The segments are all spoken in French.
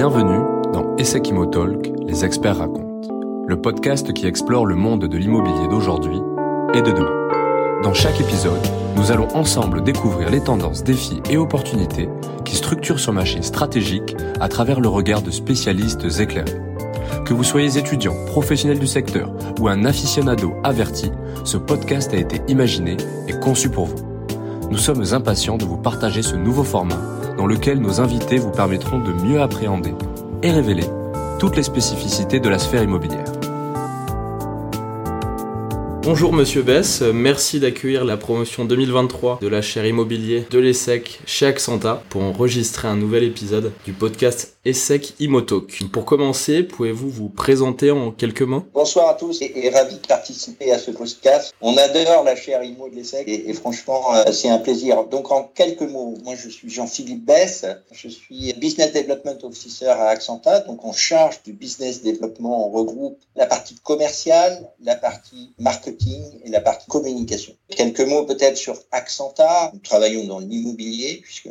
Bienvenue dans Essek Imo Talk, les experts racontent, le podcast qui explore le monde de l'immobilier d'aujourd'hui et de demain. Dans chaque épisode, nous allons ensemble découvrir les tendances, défis et opportunités qui structurent ce marché stratégique à travers le regard de spécialistes éclairés. Que vous soyez étudiant, professionnel du secteur ou un aficionado averti, ce podcast a été imaginé et conçu pour vous. Nous sommes impatients de vous partager ce nouveau format dans lequel nos invités vous permettront de mieux appréhender et révéler toutes les spécificités de la sphère immobilière. Bonjour Monsieur Bess, merci d'accueillir la promotion 2023 de la chaire immobilier de l'ESSEC chez Accenta pour enregistrer un nouvel épisode du podcast ESSEC Imotalk. Pour commencer, pouvez-vous vous présenter en quelques mots? Bonsoir à tous et, ravi de participer à ce podcast. On adore la chaire IMO de l'ESSEC et, franchement euh, c'est un plaisir. Donc en quelques mots, moi je suis Jean-Philippe Bess, je suis Business Development Officer à Accenta, donc en charge du business développement, on regroupe la partie commerciale, la partie marketing et la partie communication. Quelques mots peut-être sur Accenta. Nous travaillons dans l'immobilier puisque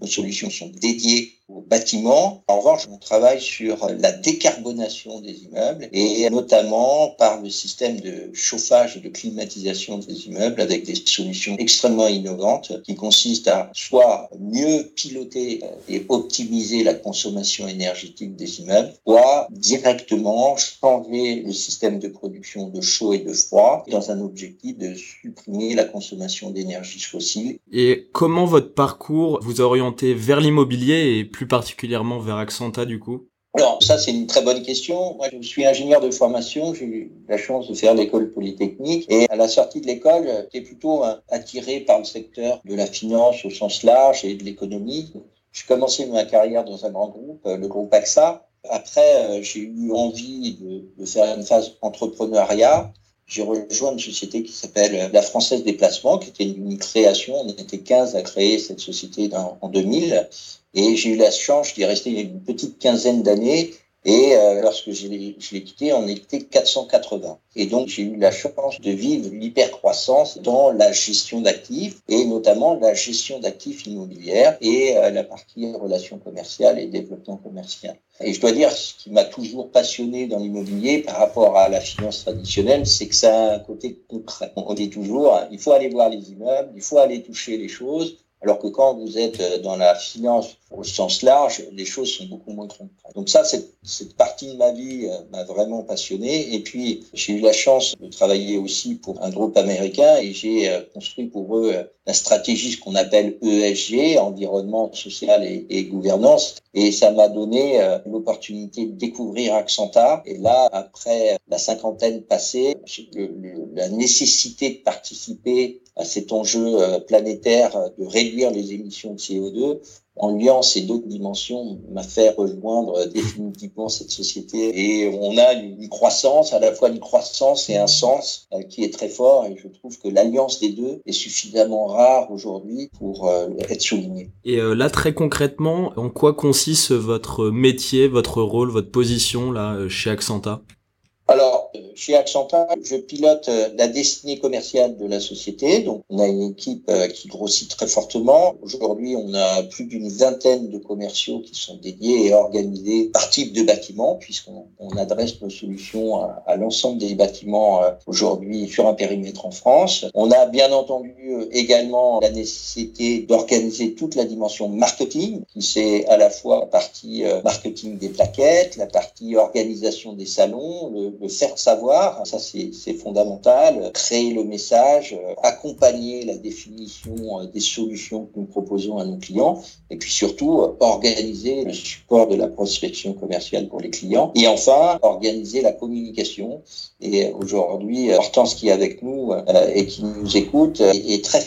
nos solutions sont dédiées au bâtiment. En revanche, on travaille sur la décarbonation des immeubles et notamment par le système de chauffage et de climatisation des immeubles avec des solutions extrêmement innovantes qui consistent à soit mieux piloter et optimiser la consommation énergétique des immeubles, soit directement changer le système de production de chaud et de froid dans un objectif de supprimer la consommation d'énergie fossile. Et comment votre parcours vous a orienté vers l'immobilier et plus particulièrement vers Accenta du coup? Alors, ça, c'est une très bonne question. Moi, je suis ingénieur de formation. J'ai eu la chance de faire l'école polytechnique. Et à la sortie de l'école, j'étais plutôt hein, attiré par le secteur de la finance au sens large et de l'économie. J'ai commencé ma carrière dans un grand groupe, euh, le groupe AXA. Après, euh, j'ai eu envie de, de faire une phase entrepreneuriat j'ai rejoint une société qui s'appelle La Française des Placements, qui était une création. On était 15 à créer cette société en 2000. Et j'ai eu la chance d'y rester une petite quinzaine d'années et euh, lorsque je l'ai quitté, on était 480. Et donc, j'ai eu la chance de vivre l'hypercroissance dans la gestion d'actifs et notamment la gestion d'actifs immobilières et euh, la partie relations commerciales et développement commercial. Et je dois dire, ce qui m'a toujours passionné dans l'immobilier par rapport à la finance traditionnelle, c'est que ça a un côté concret. On dit toujours, il faut aller voir les immeubles, il faut aller toucher les choses. Alors que quand vous êtes euh, dans la finance au sens large, les choses sont beaucoup moins concrètes. Donc ça, cette, cette partie de ma vie euh, m'a vraiment passionné. Et puis, j'ai eu la chance de travailler aussi pour un groupe américain et j'ai euh, construit pour eux la stratégie, ce qu'on appelle ESG, environnement social et, gouvernance. Et ça m'a donné l'opportunité de découvrir Accenta. Et là, après la cinquantaine passée, la nécessité de participer à cet enjeu planétaire de réduire les émissions de CO2 en liant ces deux dimensions m'a fait rejoindre définitivement cette société. Et on a une croissance, à la fois une croissance et un sens euh, qui est très fort. Et je trouve que l'alliance des deux est suffisamment rare aujourd'hui pour euh, être soulignée. Et euh, là, très concrètement, en quoi consiste votre métier, votre rôle, votre position là chez Accenta chez Accenta, je pilote euh, la destinée commerciale de la société. Donc, on a une équipe euh, qui grossit très fortement. Aujourd'hui, on a plus d'une vingtaine de commerciaux qui sont dédiés et organisés par type de bâtiment, puisqu'on adresse nos solutions à, l'ensemble des bâtiments euh, aujourd'hui sur un périmètre en France. On a bien entendu également la nécessité d'organiser toute la dimension marketing, qui c'est à la fois la partie marketing des plaquettes, la partie organisation des salons, le le faire savoir, ça c'est fondamental, créer le message, euh, accompagner la définition euh, des solutions que nous proposons à nos clients, et puis surtout euh, organiser le support de la prospection commerciale pour les clients, et enfin organiser la communication. Et aujourd'hui, Hortense qui est avec nous et qui nous écoute est très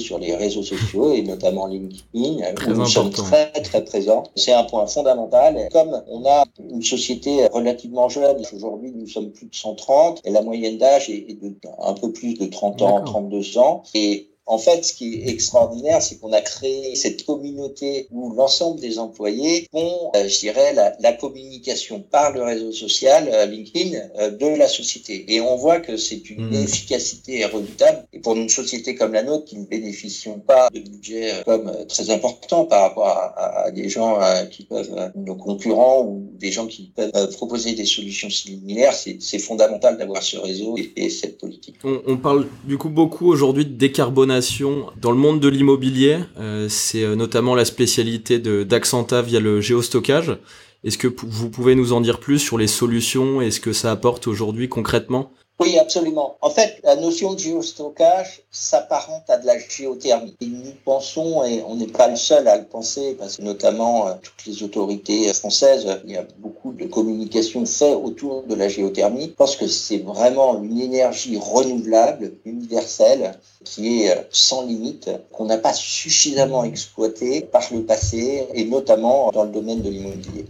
sur les réseaux sociaux et notamment LinkedIn, où nous sommes très très présents. C'est un point fondamental. Comme on a une société relativement jeune aujourd'hui, nous sommes plus de 130 et la moyenne d'âge est, de un peu plus de 30 ans, 32 ans. Et En fait, ce qui est extraordinaire, c'est qu'on a créé cette communauté où l'ensemble des employés font, euh, je dirais, la, la, communication par le réseau social euh, LinkedIn euh, de la société. Et on voit que c'est une mmh. efficacité redoutable. Et pour une société comme la nôtre, qui ne bénéficie pas de budget comme très important par rapport à, à des gens qui peuvent, nos concurrents ou des gens qui peuvent proposer des solutions similaires, c'est fondamental d'avoir ce réseau et, et cette politique. On, on parle du coup beaucoup aujourd'hui de décarbonation dans le monde de l'immobilier. Euh, c'est euh, notamment la spécialité d'Accenta via le géostockage. Est-ce que vous pouvez nous en dire plus sur les solutions et ce que ça apporte aujourd'hui concrètement? Oui, absolument. En fait, la notion de géostockage s'apparente à de la géothermie. Et nous pensons, et on n'est pas le seul à le penser, parce que notamment euh, toutes les autorités françaises, il y a beaucoup de communication faite autour de la géothermie. Pense que c'est vraiment une énergie renouvelable, universelle, qui est euh, sans limite, qu'on n'a pas suffisamment exploité par le passé, et notamment dans le domaine de l'immobilier.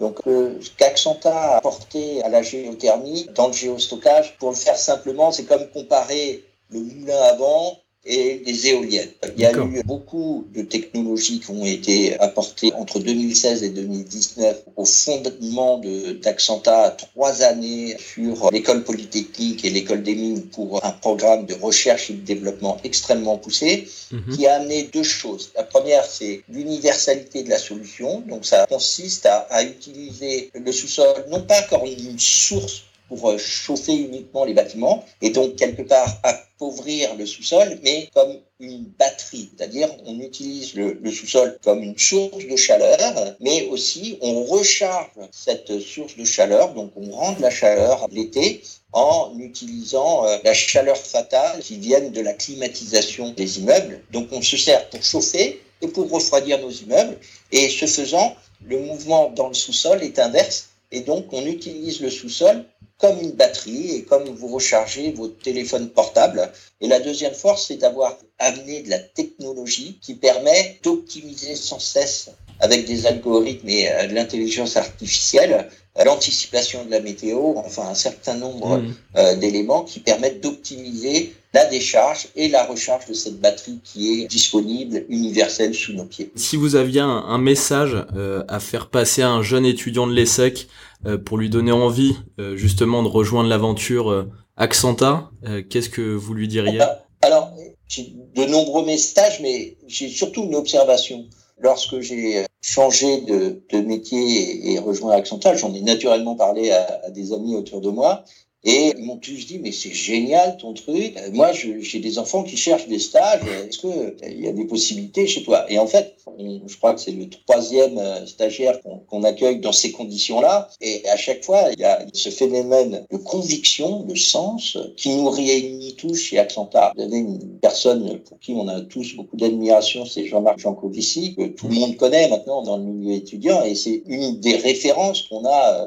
Donc, euh, ce qu'Accenta a apporté à la géothermie dans le géostockage, pour le faire simplement, c'est comme comparer le moulin à vent et les éoliennes. Il y a eu beaucoup de technologies qui ont été apportées entre 2016 et 2019 au fondement d'Accenta, trois années sur l'école polytechnique et l'école des mines pour un programme de recherche et de développement extrêmement poussé, mhm. qui a amené deux choses. La première, c'est l'universalité de la solution. Donc ça consiste à, à utiliser le sous-sol non pas comme une source pour euh, chauffer uniquement les bâtiments et donc quelque part appauvrir le sous-sol, mais comme une batterie, c'est-à-dire on utilise le, sous-sol comme une source de chaleur, mais aussi on recharge cette source de chaleur, donc on rend la chaleur l'été en utilisant euh, la chaleur fatale qui vient de la climatisation des immeubles. Donc on se sert pour chauffer et pour refroidir nos immeubles, et ce faisant, le mouvement dans le sous-sol est inverse, et donc on utilise le sous-sol comme une batterie et comme vous rechargez votre téléphone portable. Et la deuxième force, c'est d'avoir amené de la technologie qui permet d'optimiser sans cesse avec des algorithmes et euh, de l'intelligence artificielle l'anticipation de la météo, enfin un certain nombre mmh. euh, d'éléments qui permettent d'optimiser la décharge et la recharge de cette batterie qui est disponible, universelle sous nos pieds. Si vous aviez un, message euh, à faire passer à un jeune étudiant de l'ESSEC euh, pour lui donner envie justement de rejoindre l'aventure Accenta, qu'est-ce que vous lui diriez? Alors, j'ai de nombreux messages, mais j'ai surtout une observation. Lorsque j'ai changé de, métier et, rejoint Accenta, j'en ai naturellement parlé à des amis autour de moi, et ils m'ont tous dit, mais c'est génial ton truc. Euh, moi, j'ai des enfants qui cherchent des stages. Est-ce qu'il euh, y a des possibilités chez toi? Et en fait, je crois que c'est le troisième euh, stagiaire qu'on accueille dans ces conditions-là. Et à chaque fois, il y a ce phénomène de conviction, de sens, qui nous réunit tous chez Accenta. Vous avez une personne pour qui on a tous beaucoup d'admiration, c'est Jean-Marc Jancovici, que tout le monde connaît maintenant dans le milieu étudiant. Et c'est une des références qu'on a,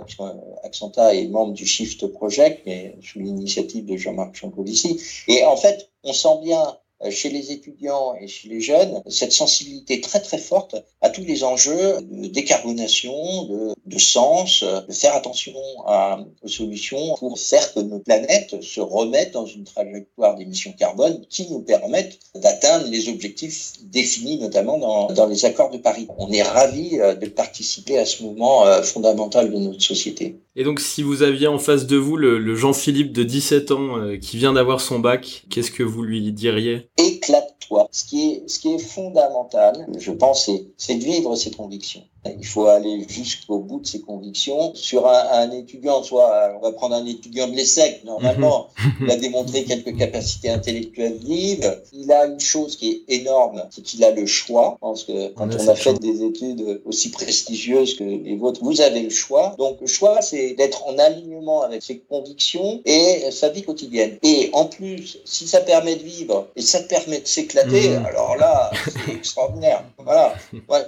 Accenta est membre du Shift Project, sous l'initiative de Jean-Marc Champovici. Et en fait, on sent bien euh, chez les étudiants et chez les jeunes cette sensibilité très très forte à tous les enjeux de décarbonation, de, de sens, de faire attention à, aux solutions pour faire que nos planètes se remettent dans une trajectoire d'émissions carbone qui nous permettent d'atteindre les objectifs définis notamment dans, dans les accords de Paris. On est ravis euh, de participer à ce mouvement euh, fondamental de notre société. Et donc si vous aviez en face de vous le, le Jean-Philippe de 17 ans qui vient d'avoir son bac, qu'est-ce que vous lui diriez? Éclate-toi. Ce qui est, ce qui est fondamental, je pense, c'est de vivre ses convictions. Il faut aller jusqu'au bout de ses convictions. Sur un, un, étudiant, soit on va prendre un étudiant de l'ESSEC, normalement, mhm. il a démontré quelques capacités intellectuelles vives. Il a une chose qui est énorme, c'est qu'il a le choix. Je pense que quand on, a, fait des études aussi prestigieuses que les vôtres, vous avez le choix. Donc le choix, c'est d'être en alignement avec ses convictions et sa vie quotidienne. Et en plus, si ça permet de vivre et ça te permet de s'éclater, mhm. alors là, c'est extraordinaire. Voilà.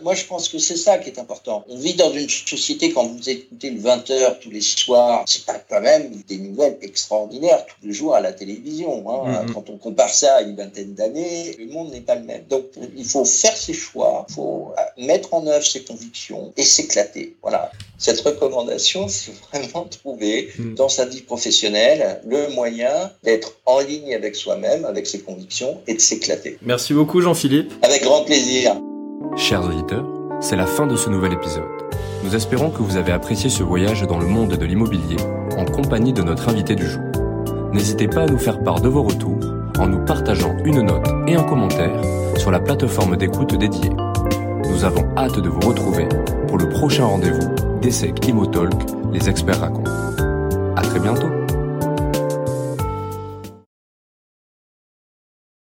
moi, je pense que c'est ça qui est important. On vit dans une société, quand vous écoutez le 20h tous les soirs, c'est pas quand même des nouvelles extraordinaires tous les jours à la télévision. Hein. Mm-hmm. Quand on compare ça à une vingtaine d'années, le monde n'est pas le même. Donc, il faut faire ses choix, il faut mettre en œuvre ses convictions et s'éclater. Voilà. Cette recommandation, c'est vraiment trouver mm. dans sa vie professionnelle le moyen d'être en ligne avec soi-même, avec ses convictions et de s'éclater. Merci beaucoup Jean-Philippe. Avec grand plaisir. Chers auditeurs, c'est la fin de ce nouvel épisode. Nous espérons que vous avez apprécié ce voyage dans le monde de l'immobilier en compagnie de notre invité du jour. N'hésitez pas à nous faire part de vos retours en nous partageant une note et un commentaire sur la plateforme d'écoute dédiée. Nous avons hâte de vous retrouver pour le prochain rendez-vous d'Essec Imotalk, les experts racontent. À très bientôt